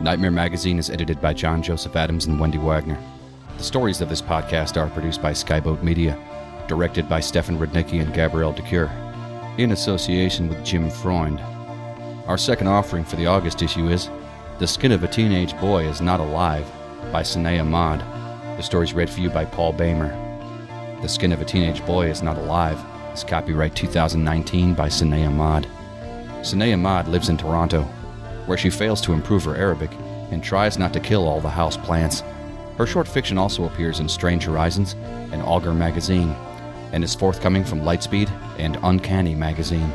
Nightmare Magazine is edited by John Joseph Adams and Wendy Wagner. The stories of this podcast are produced by Skyboat Media, directed by Stefan Rudnicki and Gabrielle de Cuir, in association with Jim Freund. Our second offering for the August issue is The Skin of a Teenage Boy is Not Alive by Senaa Ahmad. The story is read for you by Paul Boehmer. The Skin of a Teenage Boy is Not Alive is copyright 2019 by Senaa Ahmad. Senaa Ahmad lives in Toronto, where she fails to improve her Arabic and tries not to kill all the house plants. Her short fiction also appears in Strange Horizons and Augur magazine, and is forthcoming from Lightspeed and Uncanny magazine.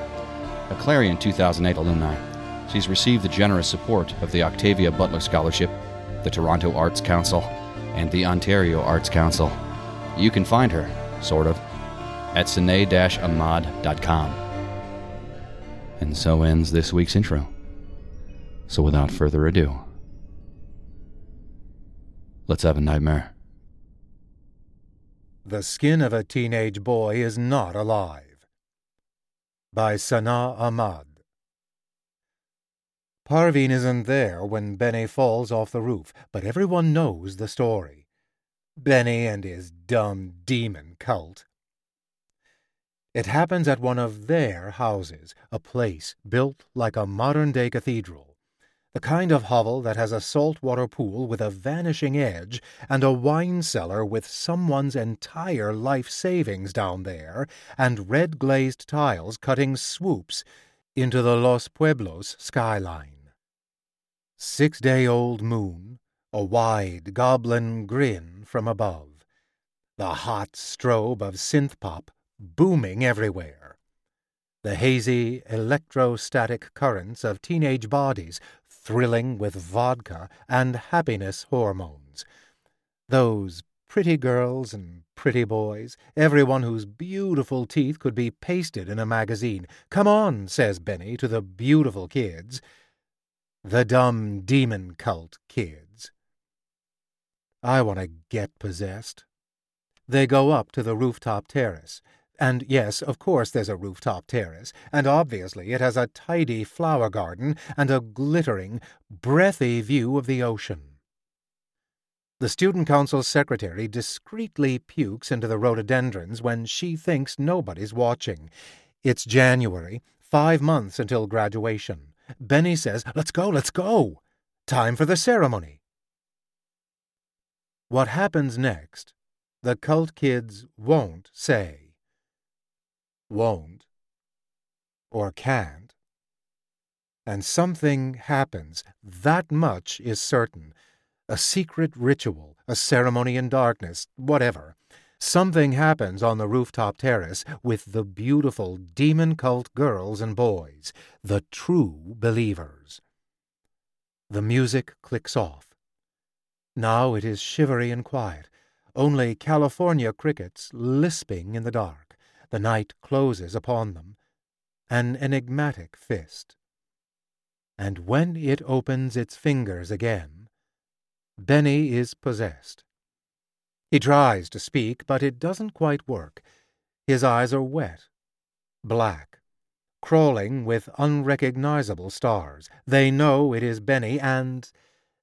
A Clarion 2008 alumni, she's received the generous support of the Octavia Butler Scholarship, the Toronto Arts Council, and the Ontario Arts Council. You can find her, sort of, at sine-ahmad.com. And so ends this week's intro. So without further ado, let's have a nightmare. The Skin of a Teenage Boy is Not Alive by Senaa Ahmad. Parveen isn't there when Benny falls off the roof, but everyone knows the story. Benny and his dumb demon cult. It happens at one of their houses, a place built like a modern-day cathedral. The kind of hovel that has a saltwater pool with a vanishing edge and a wine cellar with someone's entire life savings down there and red-glazed tiles cutting swoops into the Los Pueblos skyline. Six-day-old moon, a wide goblin grin from above. The hot strobe of synth pop booming everywhere. The hazy, electrostatic currents of teenage bodies thrilling with vodka and happiness hormones. Those pretty girls and pretty boys, everyone whose beautiful teeth could be pasted in a magazine. Come on, says Benny to the beautiful kids. The dumb demon cult kids. I want to get possessed. They go up to the rooftop terrace. And yes, of course there's a rooftop terrace, and obviously it has a tidy flower garden and a glittering, breathy view of the ocean. The Student Council secretary discreetly pukes into the rhododendrons when she thinks nobody's watching. It's January, five months until graduation. Benny says, Let's go, let's go! Time for the ceremony. What happens next, the cult kids won't say won't, or can't. And something happens, that much is certain. A secret ritual, a ceremony in darkness, whatever. Something happens on the rooftop terrace with the beautiful demon cult girls and boys, the true believers. The music clicks off. Now it is shivery and quiet, only California crickets lisping in the dark. The night closes upon them, an enigmatic fist. And when it opens its fingers again, Benny is possessed. He tries to speak, but it doesn't quite work. His eyes are wet, black, crawling with unrecognizable stars. They know it is Benny and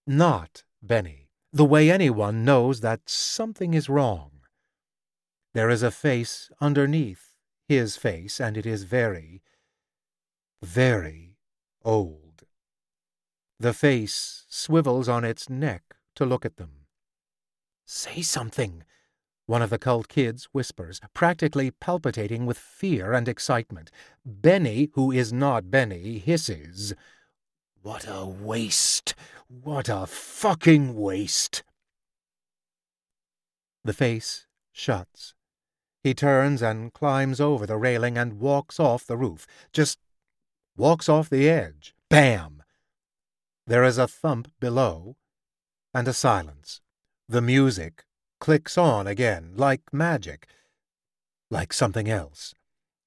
not Benny, the way anyone knows that something is wrong. There is a face underneath his face, and it is very, very old. The face swivels on its neck to look at them. Say something, One of the cult kids whispers, practically palpitating with fear and excitement. Benny, who is not Benny, hisses, What a waste! What a fucking waste! The face shuts. He turns and climbs over the railing and walks off the roof. Just walks off the edge. Bam! There is a thump below, and a silence. The music clicks on again, like magic, like something else.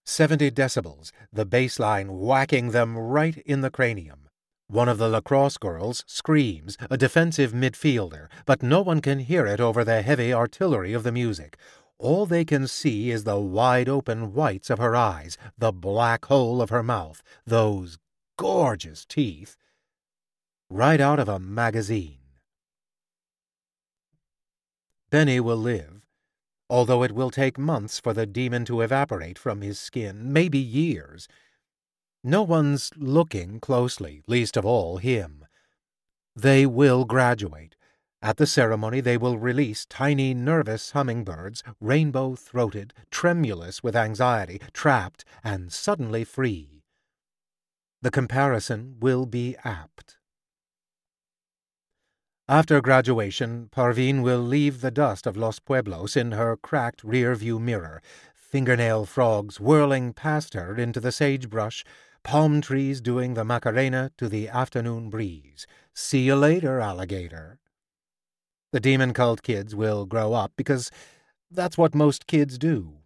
Seventy decibels, the bass line whacking them right in the cranium. One of the lacrosse girls screams, a defensive midfielder, but no one can hear it over the heavy artillery of the music. All they can see is the wide open whites of her eyes, the black hole of her mouth, those gorgeous teeth. Right out of a magazine. Benny will live, although it will take months for the demon to evaporate from his skin, maybe years. No one's looking closely, least of all him. They will graduate. At the ceremony, they will release tiny, nervous hummingbirds, rainbow throated, tremulous with anxiety, trapped, and suddenly free. The comparison will be apt. After graduation, Parveen will leave the dust of Los Pueblos in her cracked rear-view mirror, fingernail frogs whirling past her into the sagebrush, palm trees doing the Macarena to the afternoon breeze. See you later, alligator. The demon cult kids will grow up because that's what most kids do.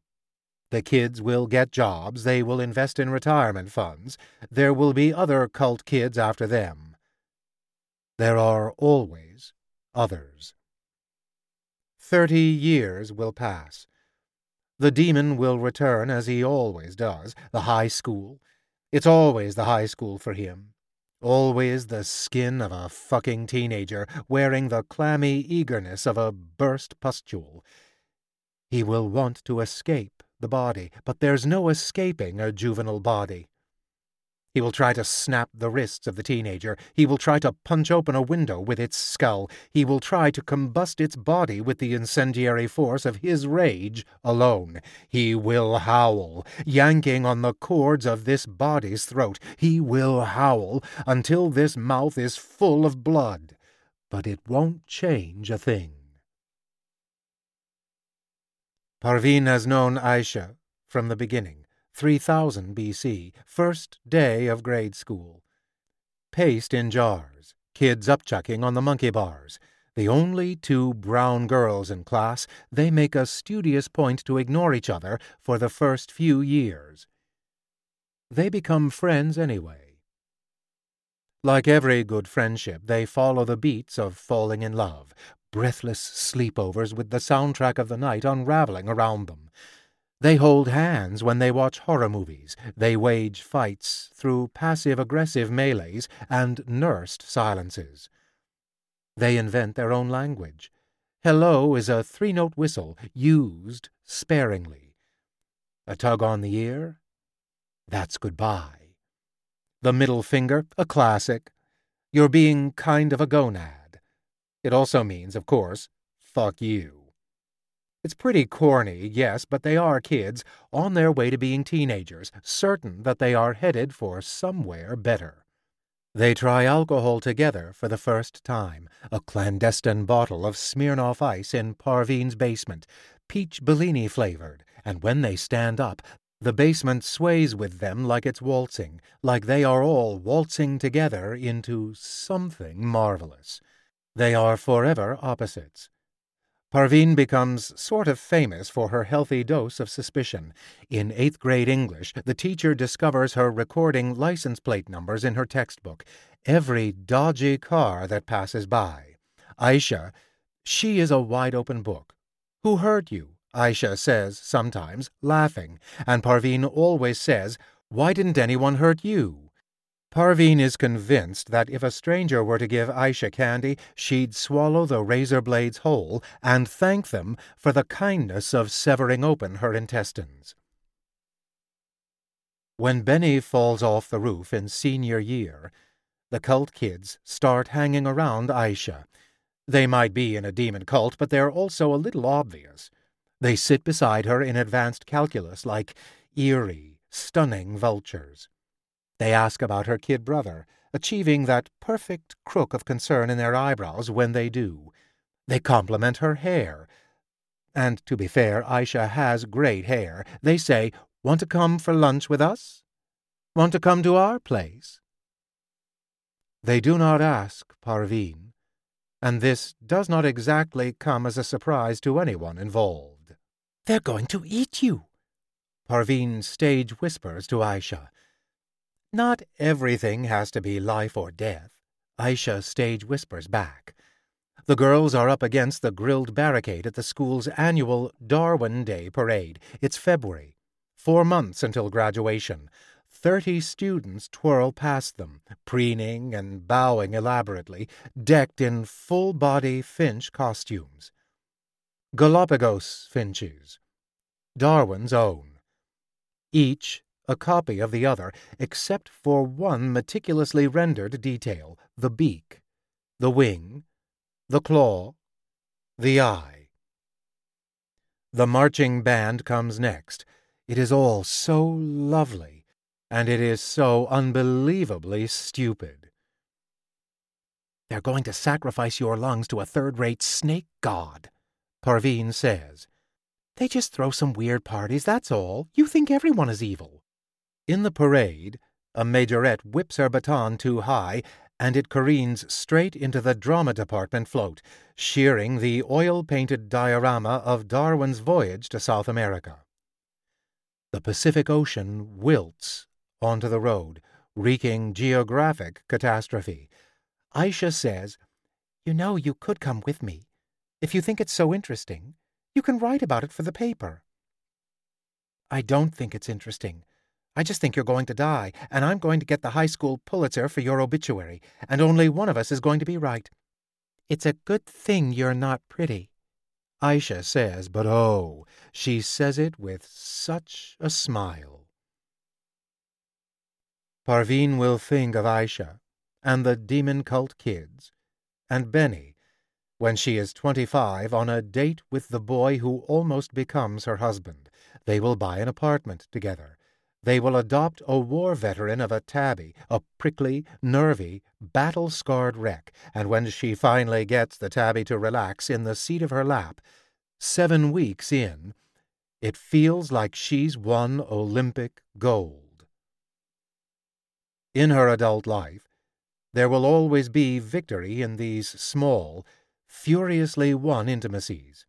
The kids will get jobs, they will invest in retirement funds. There will be other cult kids after them. There are always others. Thirty years will pass. The demon will return as he always does, the high school. It's always the high school for him. Always the skin of a fucking teenager, wearing the clammy eagerness of a burst pustule. He will want to escape the body, but there's no escaping a juvenile body. He will try to snap the wrists of the teenager. He will try to punch open a window with its skull. He will try to combust its body with the incendiary force of his rage alone. He will howl, yanking on the cords of this body's throat. He will howl until this mouth is full of blood. But it won't change a thing. Parveen has known Aisha from the beginning. 3000 BC, first day of grade school. Paste in jars, kids upchucking on the monkey bars. The only two brown girls in class, they make a studious point to ignore each other for the first few years. They become friends anyway. Like every good friendship, they follow the beats of falling in love, breathless sleepovers with the soundtrack of the night unraveling around them. They hold hands when they watch horror movies. They wage fights through passive aggressive melees and nursed silences. They invent their own language. Hello is a three note whistle used sparingly. A tug on the ear? That's goodbye. The middle finger? A classic. You're being kind of a gonad. It also means, of course, fuck you. It's pretty corny, yes, but they are kids, on their way to being teenagers, certain that they are headed for somewhere better. They try alcohol together for the first time, a clandestine bottle of Smirnoff Ice in Parveen's basement, peach Bellini flavored, and when they stand up, the basement sways with them like it's waltzing, like they are all waltzing together into something marvelous. They are forever opposites. Parveen becomes sort of famous for her healthy dose of suspicion. In eighth grade English, the teacher discovers her recording license plate numbers in her textbook, every dodgy car that passes by. Aisha, she is a wide open book. Who hurt you? Aisha says sometimes, laughing, and Parveen always says, Why didn't anyone hurt you? Parveen is convinced that if a stranger were to give Aisha candy, she'd swallow the razor blades whole and thank them for the kindness of severing open her intestines. When Benny falls off the roof in senior year, the cult kids start hanging around Aisha. They might be in a demon cult, but they're also a little obvious. They sit beside her in advanced calculus like eerie, stunning vultures. They ask about her kid brother, achieving that perfect crook of concern in their eyebrows when they do. They compliment her hair. And to be fair, Aisha has great hair. They say, Want to come for lunch with us? Want to come to our place? They do not ask Parveen, and this does not exactly come as a surprise to anyone involved. They're going to eat you, Parveen stage whispers to Aisha. Not everything has to be life or death, Aisha stage whispers back. The girls are up against the grilled barricade at the school's annual Darwin Day parade. It's February, four months until graduation. Thirty students twirl past them, preening and bowing elaborately, decked in full body finch costumes. Galapagos finches. Darwin's own. Each a copy of the other, except for one meticulously rendered detail the beak, the wing, the claw, the eye. The marching band comes next. It is all so lovely, and it is so unbelievably stupid. They're going to sacrifice your lungs to a third rate snake god, Parveen says. They just throw some weird parties, that's all. You think everyone is evil. In the parade, a majorette whips her baton too high, and it careens straight into the drama department float, shearing the oil painted diorama of Darwin's voyage to South America. The Pacific Ocean wilts onto the road, wreaking geographic catastrophe. Aisha says, You know, you could come with me. If you think it's so interesting, you can write about it for the paper. I don't think it's interesting. I just think you're going to die, and I'm going to get the high school Pulitzer for your obituary, and only one of us is going to be right. It's a good thing you're not pretty. Aisha says, but oh, she says it with such a smile. Parveen will think of Aisha and the demon cult kids and Benny when she is twenty-five on a date with the boy who almost becomes her husband. They will buy an apartment together they will adopt a war veteran of a tabby, a prickly, nervy, battle scarred wreck, and when she finally gets the tabby to relax in the seat of her lap, seven weeks in, it feels like she's won Olympic gold. In her adult life, there will always be victory in these small, furiously won intimacies.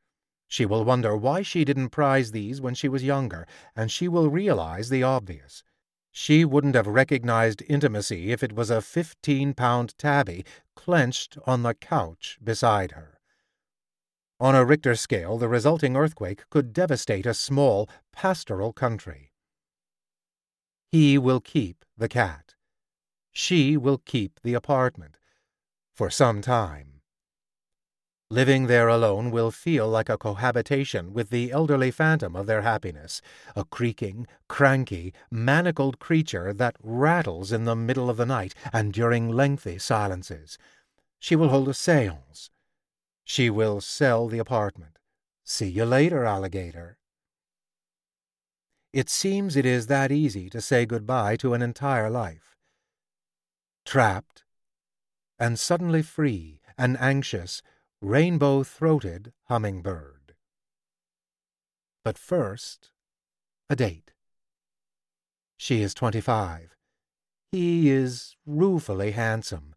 She will wonder why she didn't prize these when she was younger, and she will realize the obvious. She wouldn't have recognized intimacy if it was a fifteen pound tabby clenched on the couch beside her. On a Richter scale, the resulting earthquake could devastate a small, pastoral country. He will keep the cat. She will keep the apartment. For some time. Living there alone will feel like a cohabitation with the elderly phantom of their happiness, a creaking, cranky, manacled creature that rattles in the middle of the night and during lengthy silences. She will hold a seance. She will sell the apartment. See you later, alligator. It seems it is that easy to say goodbye to an entire life. Trapped, and suddenly free and anxious, rainbow throated hummingbird. But first, a date. She is twenty five. He is ruefully handsome.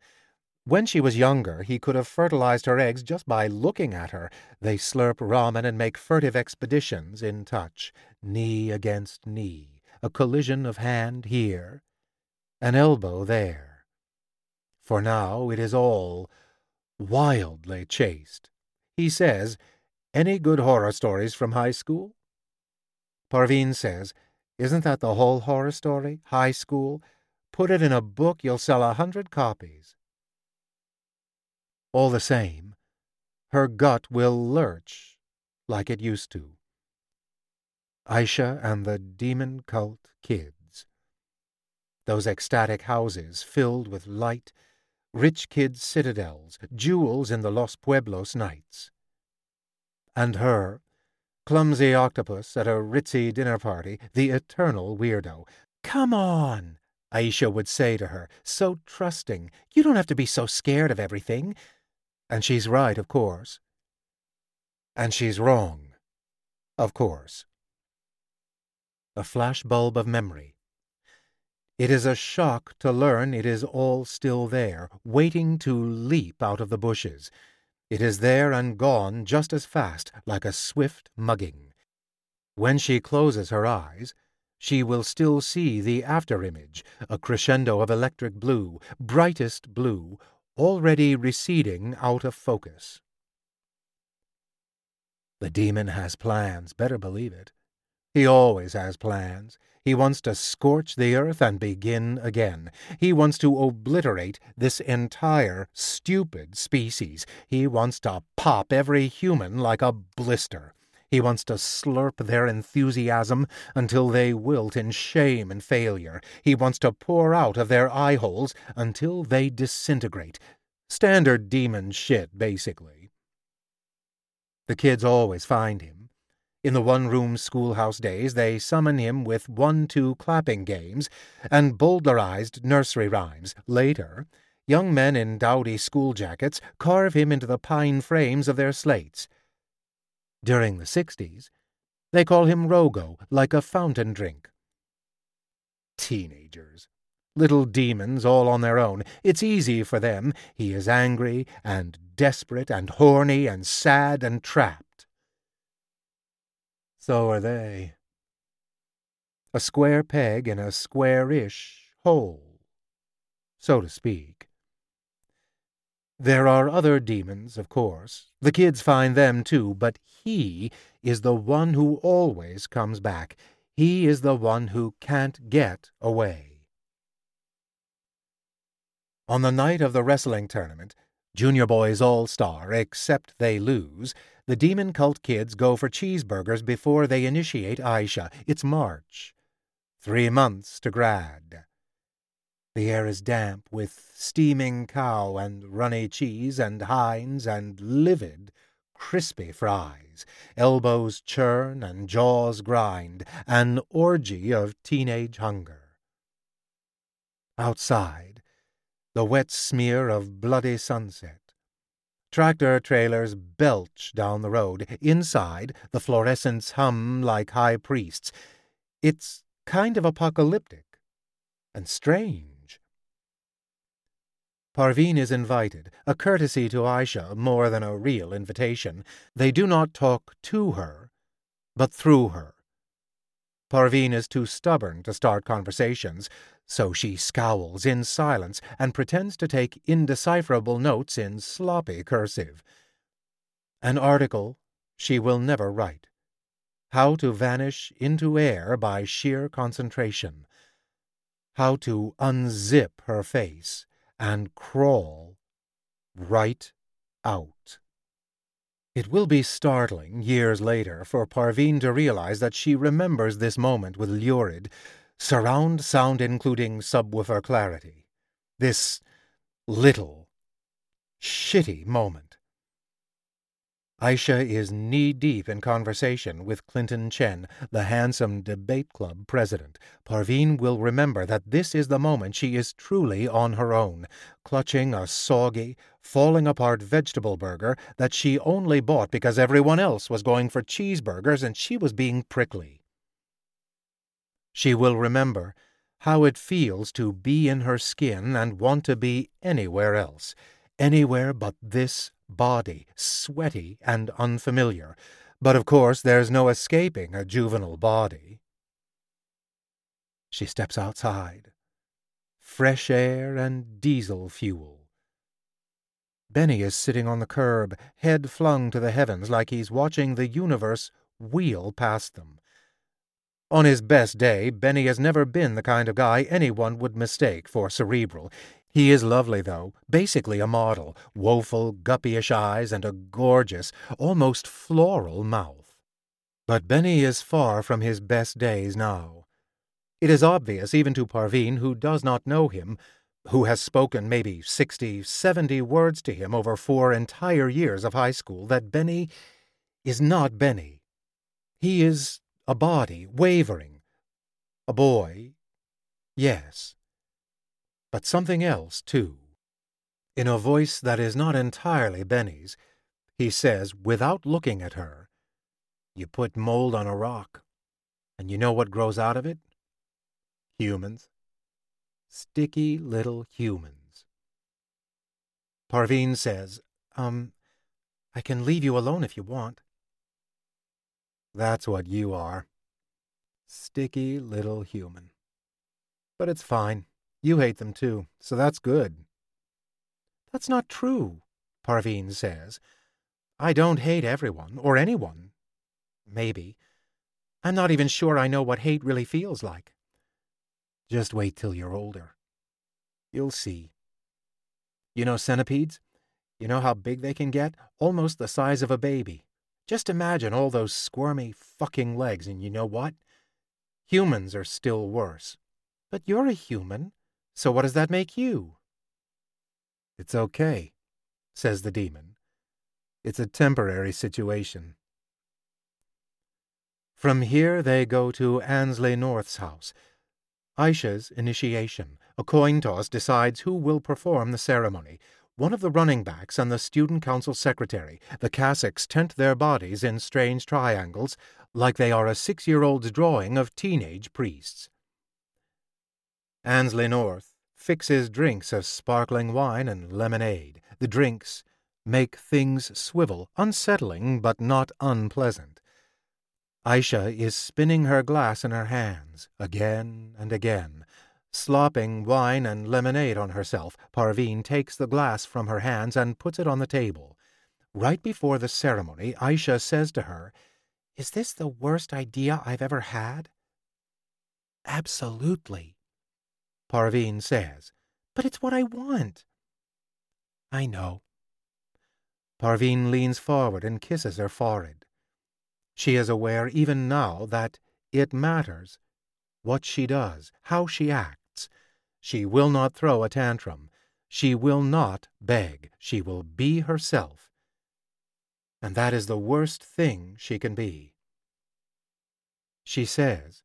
When she was younger, he could have fertilized her eggs just by looking at her. They slurp ramen and make furtive expeditions in touch, knee against knee, a collision of hand here, an elbow there. For now it is all wildly chaste. He says, Any good horror stories from high school? Parveen says, Isn't that the whole horror story? High school? Put it in a book, you'll sell a hundred copies. All the same, her gut will lurch like it used to. Aisha and the demon cult kids. Those ecstatic houses filled with light rich kids' citadels, jewels in the Los Pueblos nights. And her, clumsy octopus at a ritzy dinner party, the eternal weirdo. Come on, Aisha would say to her, so trusting. You don't have to be so scared of everything. And she's right, of course. And she's wrong, of course. A flashbulb of memory. It is a shock to learn it is all still there, waiting to leap out of the bushes. It is there and gone just as fast, like a swift mugging. When she closes her eyes, she will still see the after-image, a crescendo of electric blue, brightest blue, already receding out of focus. The demon has plans, better believe it. He always has plans. He wants to scorch the earth and begin again. He wants to obliterate this entire stupid species. He wants to pop every human like a blister. He wants to slurp their enthusiasm until they wilt in shame and failure. He wants to pour out of their eye holes until they disintegrate. Standard demon shit, basically. The kids always find him. In the one-room schoolhouse days, they summon him with one-two clapping games and bowdlerized nursery rhymes. Later, young men in dowdy school jackets carve him into the pine frames of their slates. During the sixties, they call him Rogo, like a fountain drink. Teenagers. Little demons all on their own. It's easy for them. He is angry and desperate and horny and sad and trapped. So are they. A square peg in a square-ish hole, so to speak. There are other demons, of course. The kids find them too, but he is the one who always comes back. He is the one who can't get away. On the night of the wrestling tournament, Junior Boys All Star, except they lose, the demon cult kids go for cheeseburgers before they initiate Aisha. It's March. Three months to grad. The air is damp with steaming cow and runny cheese and hinds and livid, crispy fries. Elbows churn and jaws grind, an orgy of teenage hunger. Outside, the wet smear of bloody sunset. Tractor trailers belch down the road. Inside, the fluorescents hum like high priests. It's kind of apocalyptic and strange. Parveen is invited, a courtesy to Aisha more than a real invitation. They do not talk to her, but through her. Parveen is too stubborn to start conversations, so she scowls in silence and pretends to take indecipherable notes in sloppy cursive. An article she will never write. How to vanish into air by sheer concentration. How to unzip her face and crawl right out. It will be startling, years later, for Parveen to realize that she remembers this moment with lurid, surround sound including subwoofer clarity. This little, shitty moment. Aisha is knee-deep in conversation with Clinton Chen, the handsome debate club president. Parveen will remember that this is the moment she is truly on her own, clutching a soggy, falling-apart vegetable burger that she only bought because everyone else was going for cheeseburgers and she was being prickly. She will remember how it feels to be in her skin and want to be anywhere else, anywhere but this body, sweaty and unfamiliar. But of course there's no escaping a juvenile body. She steps outside. Fresh air and diesel fuel. Benny is sitting on the curb, head flung to the heavens like he's watching the universe wheel past them. On his best day, Benny has never been the kind of guy anyone would mistake for cerebral. He is lovely, though, basically a model, woeful, guppyish eyes and a gorgeous, almost floral mouth. But Benny is far from his best days now. It is obvious even to Parveen, who does not know him, who has spoken maybe sixty, seventy words to him over four entire years of high school, that Benny is not Benny. He is a body, wavering. A boy, yes. But something else, too. In a voice that is not entirely Benny's, he says, without looking at her, You put mold on a rock, and you know what grows out of it? Humans. Sticky little humans. Parveen says, Um, I can leave you alone if you want. That's what you are. Sticky little human. But it's fine. You hate them too, so that's good. That's not true, Parveen says. I don't hate everyone, or anyone. Maybe. I'm not even sure I know what hate really feels like. Just wait till you're older. You'll see. You know centipedes? You know how big they can get? Almost the size of a baby. Just imagine all those squirmy fucking legs, and you know what? Humans are still worse. But you're a human, so what does that make you? It's okay, says the demon. It's a temporary situation. From here they go to Ansley North's house. Aisha's initiation. A coin toss decides who will perform the ceremony. One of the running backs and the student council secretary. The cassocks tent their bodies in strange triangles, like they are a six-year-old's drawing of teenage priests. Ansley North fixes drinks of sparkling wine and lemonade. The drinks make things swivel, unsettling but not unpleasant. Aisha is spinning her glass in her hands, again and again. Slopping wine and lemonade on herself, Parveen takes the glass from her hands and puts it on the table. Right before the ceremony, Aisha says to her, Is this the worst idea I've ever had? Absolutely, Parveen says. But it's what I want. I know. Parveen leans forward and kisses her forehead. She is aware even now that it matters what she does, how she acts. She will not throw a tantrum. She will not beg. She will be herself. And that is the worst thing she can be. She says,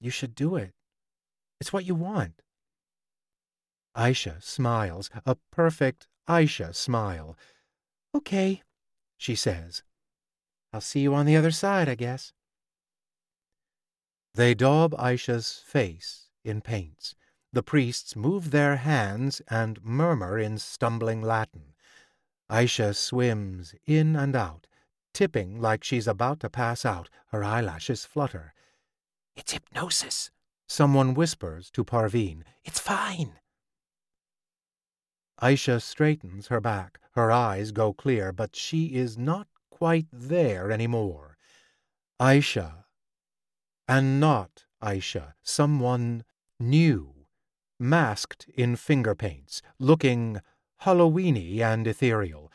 You should do it. It's what you want. Aisha smiles, a perfect Aisha smile. Okay, she says. I'll see you on the other side, I guess. They daub Aisha's face in paints. The priests move their hands and murmur in stumbling Latin. Aisha swims in and out, tipping like she's about to pass out. Her eyelashes flutter. It's hypnosis, someone whispers to Parveen. It's fine. Aisha straightens her back. Her eyes go clear, but she is not quite there any more. Aisha, and not Aisha, someone new, masked in finger paints, looking Halloweeny and ethereal.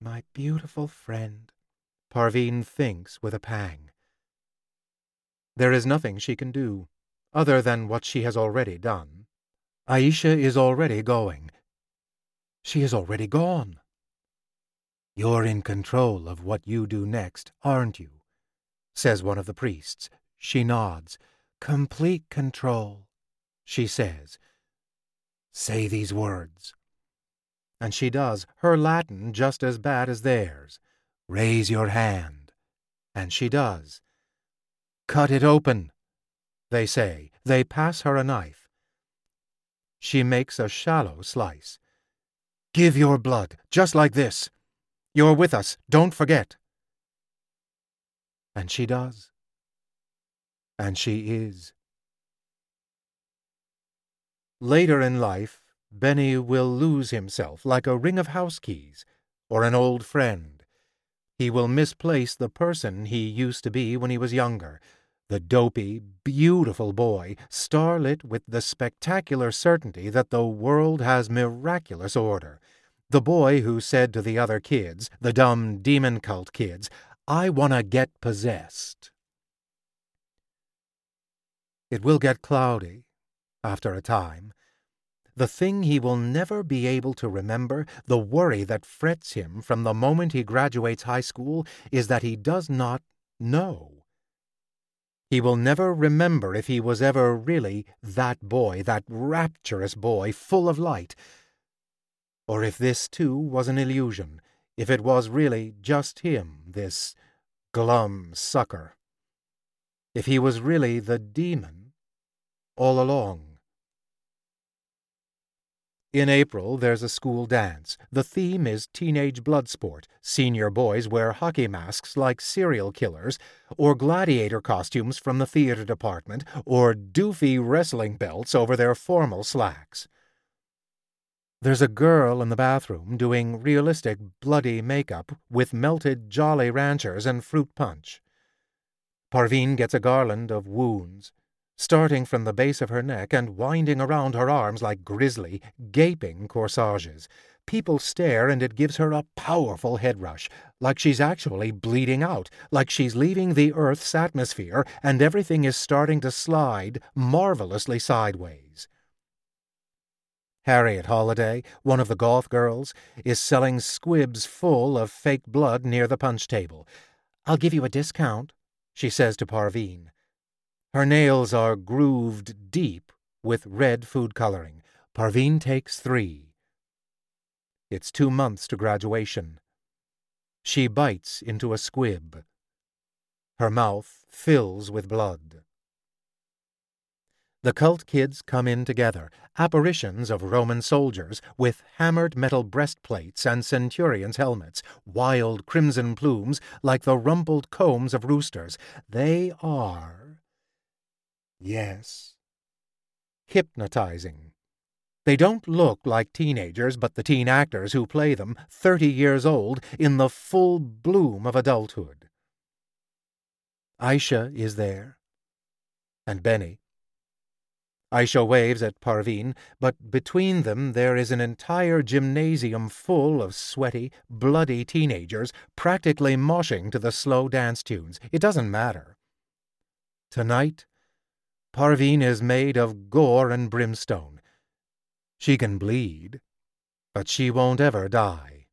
My beautiful friend, Parveen thinks with a pang. There is nothing she can do, other than what she has already done. Aisha is already going. She is already gone. You're in control of what you do next, aren't you? says one of the priests. She nods. Complete control, she says. Say these words. And she does, her Latin just as bad as theirs. Raise your hand. And she does. Cut it open, they say. They pass her a knife. She makes a shallow slice. Give your blood, just like this. You're with us, don't forget. And she does. And she is. Later in life, Benny will lose himself like a ring of house keys or an old friend. He will misplace the person he used to be when he was younger, the dopey, beautiful boy, starlit with the spectacular certainty that the world has miraculous order. The boy who said to the other kids, the dumb demon cult kids, I want to get possessed. It will get cloudy after a time. the thing he will never be able to remember, the worry that frets him from the moment he graduates high school, is that he does not know. He will never remember if he was ever really that boy, that rapturous boy, full of light. Or if this, too, was an illusion, if it was really just him, this glum sucker. If he was really the demon all along. In April, there's a school dance. The theme is teenage blood sport. Senior boys wear hockey masks like serial killers, or gladiator costumes from the theater department, or doofy wrestling belts over their formal slacks. There's a girl in the bathroom doing realistic bloody makeup with melted Jolly Ranchers and fruit punch. Parveen gets a garland of wounds starting from the base of her neck and winding around her arms like grisly, gaping corsages. People stare and it gives her a powerful head rush, like she's actually bleeding out, like she's leaving the Earth's atmosphere and everything is starting to slide marvelously sideways. Harriet Holliday, one of the goth girls, is selling squibs full of fake blood near the punch table. I'll give you a discount, she says to Parveen. Her nails are grooved deep with red food coloring. Parveen takes three. It's two months to graduation. She bites into a squib. Her mouth fills with blood. The cult kids come in together, apparitions of Roman soldiers with hammered metal breastplates and centurions' helmets, wild crimson plumes like the rumpled combs of roosters. They are Yes. Hypnotizing. They don't look like teenagers, but the teen actors who play them, thirty years old, in the full bloom of adulthood. Aisha is there. And Benny. Aisha waves at Parveen, but between them there is an entire gymnasium full of sweaty, bloody teenagers practically moshing to the slow dance tunes. It doesn't matter. Tonight, Parveen is made of gore and brimstone. She can bleed, but she won't ever die.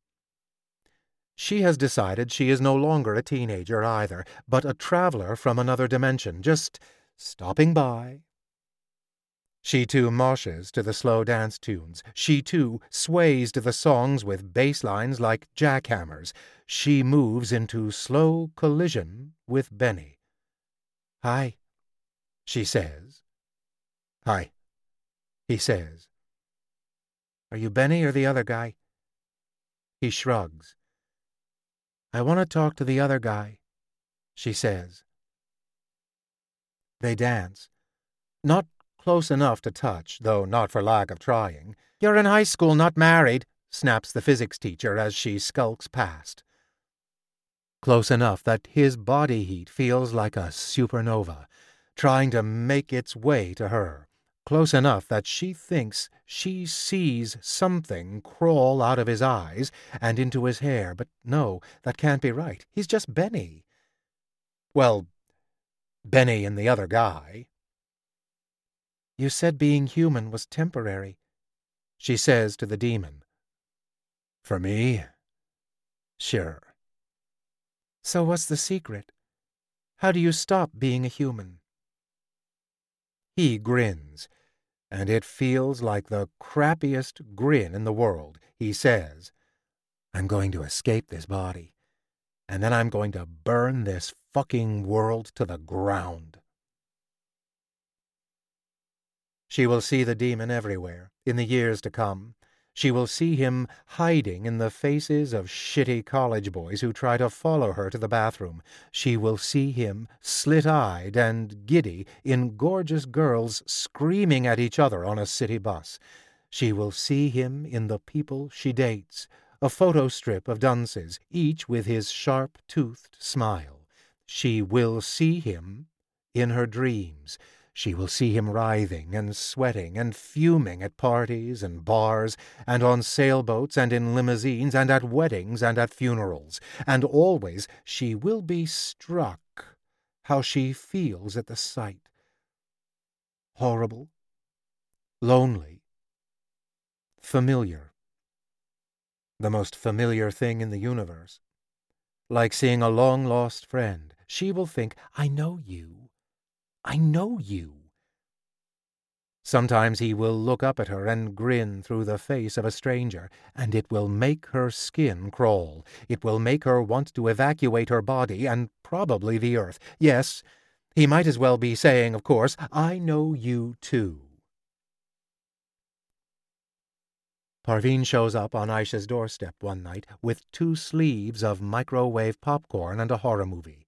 She has decided she is no longer a teenager either, but a traveler from another dimension, just stopping by. She too moshes to the slow dance tunes. She too sways to the songs with bass lines like jackhammers. She moves into slow collision with Benny. Hi, she says. Hi, he says. Are you Benny or the other guy? He shrugs. I want to talk to the other guy, she says. They dance. Not close enough to touch, though not for lack of trying. You're in high school, not married, snaps the physics teacher as she skulks past. Close enough that his body heat feels like a supernova, trying to make its way to her, close enough that she thinks she sees something crawl out of his eyes and into his hair, but no, that can't be right. He's just Benny. Well, Benny and the other guy. You said being human was temporary, she says to the demon. For me? Sure. So what's the secret? How do you stop being a human? He grins, and it feels like the crappiest grin in the world. He says, I'm going to escape this body, and then I'm going to burn this fucking world to the ground. She will see the demon everywhere, in the years to come, she will see him hiding in the faces of shitty college boys who try to follow her to the bathroom. She will see him slit-eyed and giddy in gorgeous girls screaming at each other on a city bus. She will see him in the people she dates, a photo strip of dunces, each with his sharp-toothed smile. She will see him in her dreams, she will see him writhing and sweating and fuming at parties and bars and on sailboats and in limousines and at weddings and at funerals, and always she will be struck how she feels at the sight. Horrible, lonely, familiar. The most familiar thing in the universe. Like seeing a long lost friend, she will think, I know you. I know you. Sometimes he will look up at her and grin through the face of a stranger, and it will make her skin crawl. It will make her want to evacuate her body and probably the earth. Yes, he might as well be saying, of course, I know you too. Parveen shows up on Aisha's doorstep one night with two sleeves of microwave popcorn and a horror movie.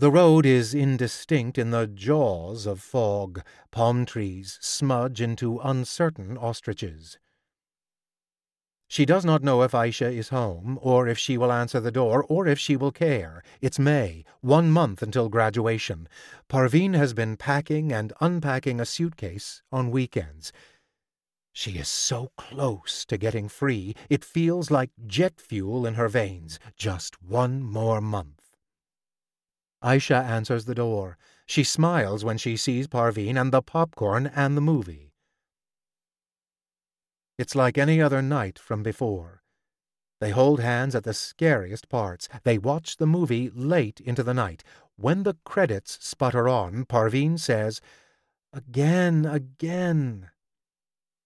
The road is indistinct in the jaws of fog. Palm trees smudge into uncertain ostriches. She does not know if Aisha is home, or if she will answer the door, or if she will care. It's May, one month until graduation. Parveen has been packing and unpacking a suitcase on weekends. She is so close to getting free, it feels like jet fuel in her veins. Just one more month. Aisha answers the door. She smiles when she sees Parveen and the popcorn and the movie. It's like any other night from before. They hold hands at the scariest parts. They watch the movie late into the night. When the credits sputter on, Parveen says, Again, again.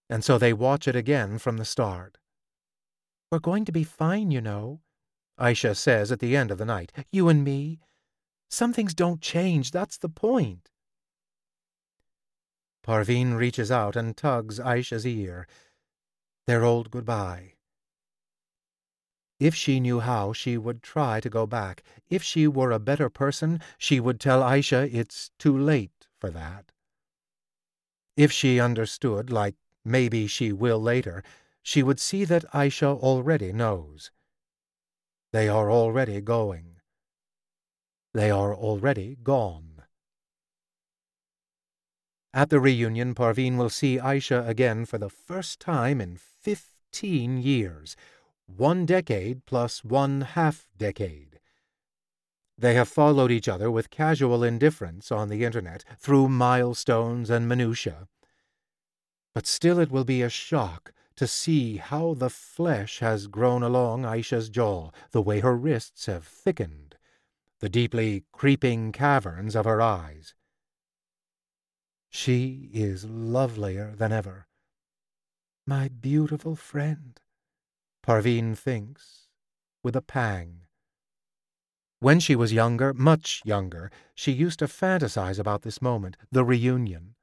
And so they watch it again from the start. We're going to be fine, you know, Aisha says at the end of the night. You and me. Some things don't change, that's the point. Parveen reaches out and tugs Aisha's ear. Their old goodbye. If she knew how, she would try to go back. If she were a better person, she would tell Aisha it's too late for that. If she understood, like maybe she will later, she would see that Aisha already knows. They are already going. They are already gone. At the reunion, Parveen will see Aisha again for the first time in fifteen years, one decade plus one half decade. They have followed each other with casual indifference on the internet through milestones and minutiae. But still it will be a shock to see how the flesh has grown along Aisha's jaw, the way her wrists have thickened the deeply creeping caverns of her eyes. She is lovelier than ever. My beautiful friend, Parveen thinks, with a pang. When she was younger, much younger, she used to fantasize about this moment, the reunion.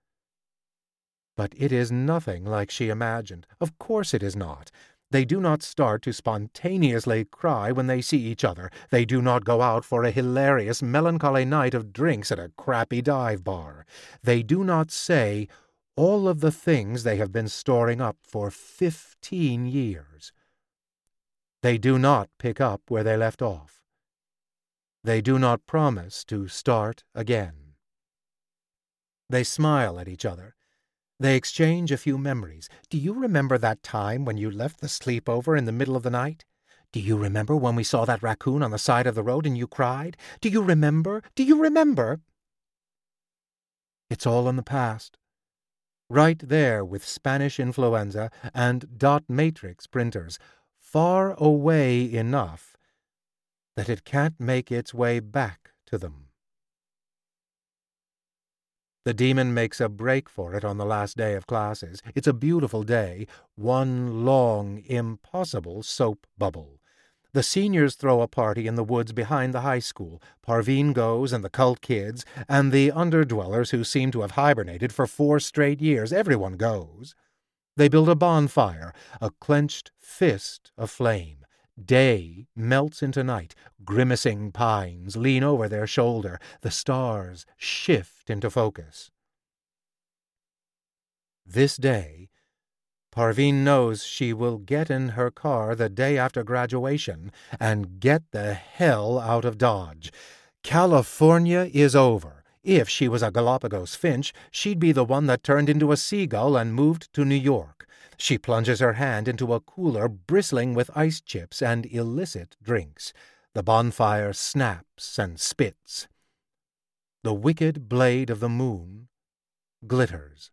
But it is nothing like she imagined. Of course it is not. They do not start to spontaneously cry when they see each other. They do not go out for a hilarious, melancholy night of drinks at a crappy dive bar. They do not say all of the things they have been storing up for fifteen years. They do not pick up where they left off. They do not promise to start again. They smile at each other they exchange a few memories. Do you remember that time when you left the sleepover in the middle of the night? Do you remember when we saw that raccoon on the side of the road and you cried? Do you remember? Do you remember? It's all in the past. Right there with Spanish influenza and dot matrix printers, far away enough that it can't make its way back to them. The demon makes a break for it on the last day of classes. It's a beautiful day, one long, impossible soap bubble. The seniors throw a party in the woods behind the high school. Parveen goes, and the cult kids, and the underdwellers who seem to have hibernated for four straight years. Everyone goes. They build a bonfire, a clenched fist of flame. Day melts into night. Grimacing pines lean over their shoulder. The stars shift into focus. This day, Parveen knows she will get in her car the day after graduation and get the hell out of Dodge. California is over. If she was a Galapagos finch, she'd be the one that turned into a seagull and moved to New York. She plunges her hand into a cooler bristling with ice chips and illicit drinks. The bonfire snaps and spits. The wicked blade of the moon glitters.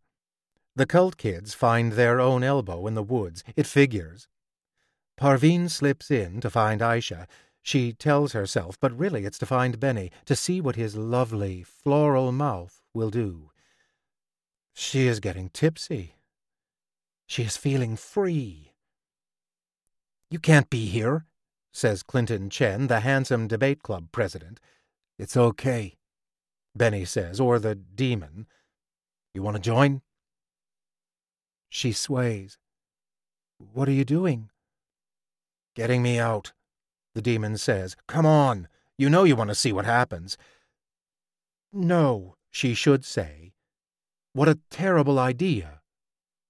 The cult kids find their own elbow in the woods. It figures. Parveen slips in to find Aisha. She tells herself, but really it's to find Benny, to see what his lovely, floral mouth will do. She is getting tipsy. She is feeling free. You can't be here, says Clinton Chen, the handsome debate club president. It's okay, Benny says, or the demon. You want to join? She sways. What are you doing? Getting me out, the demon says. Come on. You know you want to see what happens. No, she should say. What a terrible idea,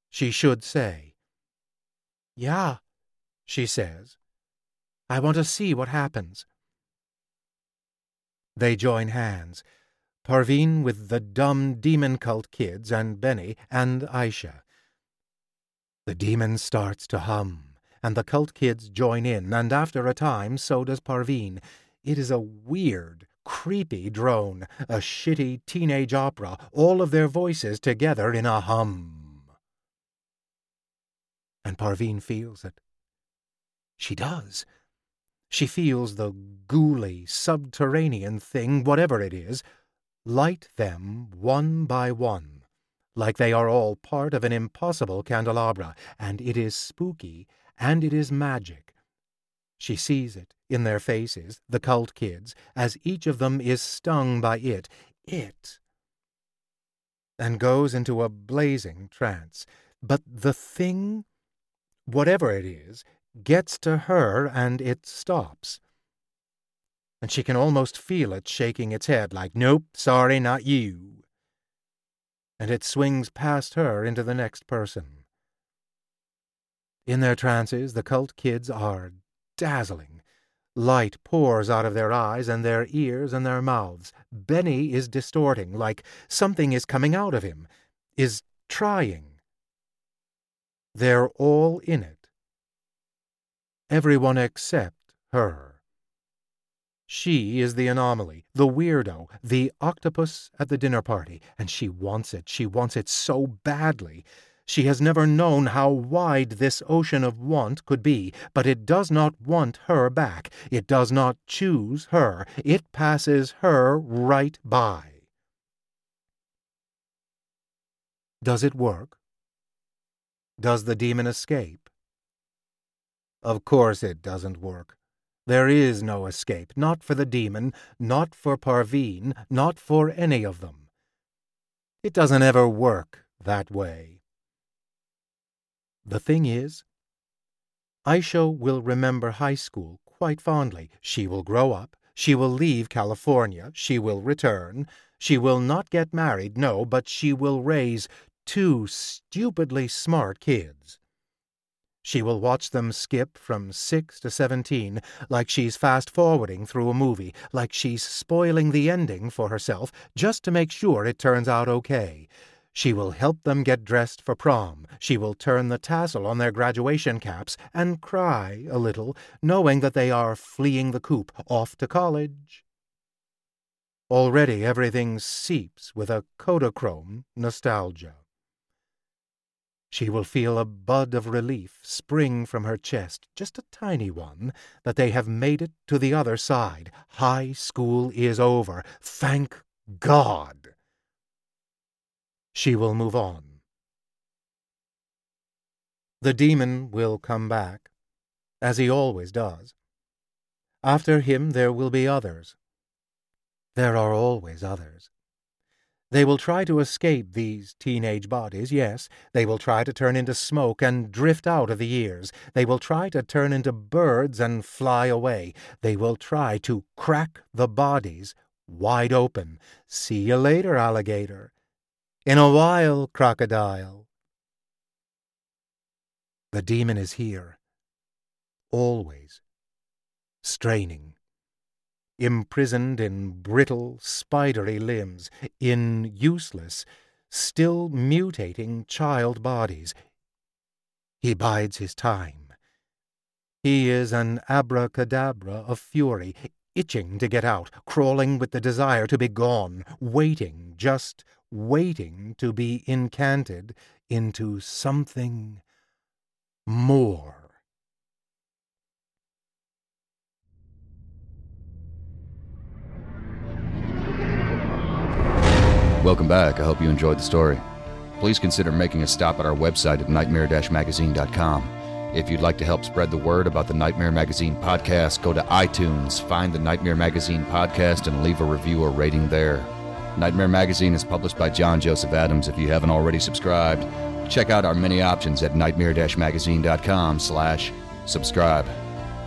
she should say. Yeah, she says. I want to see what happens. They join hands. Parveen with the dumb demon cult kids and Benny and Aisha. The demon starts to hum, and the cult kids join in, and after a time so does Parveen. It is a weird, creepy drone, a shitty teenage opera, all of their voices together in a hum. And Parveen feels it. She does. She feels the ghouly, subterranean thing, whatever it is, light them one by one like they are all part of an impossible candelabra, and it is spooky, and it is magic. She sees it in their faces, the cult kids, as each of them is stung by it, it, and goes into a blazing trance. But the thing, whatever it is, gets to her and it stops. And she can almost feel it shaking its head like, Nope, sorry, not you and it swings past her into the next person. In their trances, the cult kids are dazzling. Light pours out of their eyes and their ears and their mouths. Benny is distorting, like something is coming out of him, is trying. They're all in it. Everyone except her. She is the anomaly, the weirdo, the octopus at the dinner party, and she wants it. She wants it so badly. She has never known how wide this ocean of want could be, but it does not want her back. It does not choose her. It passes her right by. Does it work? Does the demon escape? Of course it doesn't work. There is no escape, not for the demon, not for Parveen, not for any of them. It doesn't ever work that way. The thing is, Aisha will remember high school quite fondly. She will grow up. She will leave California. She will return. She will not get married, no, but she will raise two stupidly smart kids. She will watch them skip from six to seventeen like she's fast forwarding through a movie, like she's spoiling the ending for herself just to make sure it turns out okay. She will help them get dressed for prom. She will turn the tassel on their graduation caps and cry a little, knowing that they are fleeing the coop off to college. Already everything seeps with a Kodachrome nostalgia. She will feel a bud of relief spring from her chest, just a tiny one, that they have made it to the other side. High school is over. Thank God! She will move on. The demon will come back, as he always does. After him there will be others. There are always others. They will try to escape these teenage bodies, yes. They will try to turn into smoke and drift out of the ears. They will try to turn into birds and fly away. They will try to crack the bodies wide open. See you later, alligator. In a while, crocodile. The demon is here. Always. Straining imprisoned in brittle, spidery limbs, in useless, still mutating child bodies. He bides his time. He is an abracadabra of fury, itching to get out, crawling with the desire to be gone, waiting, just waiting to be incanted into something more. Welcome back. I hope you enjoyed the story. Please consider making a stop at our website at nightmare-magazine.com. If you'd like to help spread the word about the Nightmare Magazine podcast, go to iTunes, find the Nightmare Magazine podcast, and leave a review or rating there. Nightmare Magazine is published by John Joseph Adams. If you haven't already subscribed, check out our many options at nightmare-magazine.com slash subscribe.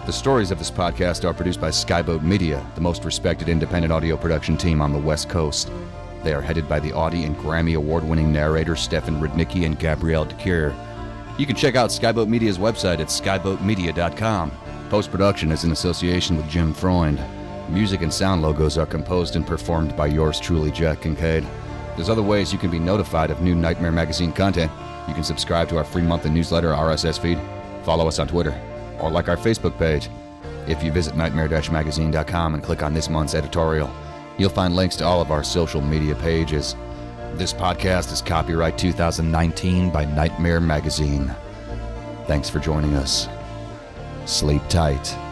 The stories of this podcast are produced by Skyboat Media, the most respected independent audio production team on the West Coast. They are headed by the Audie and Grammy award winning narrators Stefan Rudnicki and Gabrielle de Cuir. You can check out Skyboat Media's website at skyboatmedia.com. Post production is in association with Jim Freund. Music and sound logos are composed and performed by yours truly, Jack Kincaid. There's other ways you can be notified of new Nightmare Magazine content. You can subscribe to our free monthly newsletter RSS feed, follow us on Twitter, or like our Facebook page. If you visit nightmare-magazine.com and click on this month's editorial, you'll find links to all of our social media pages. This podcast is copyright 2019 by Nightmare Magazine. Thanks for joining us. Sleep tight.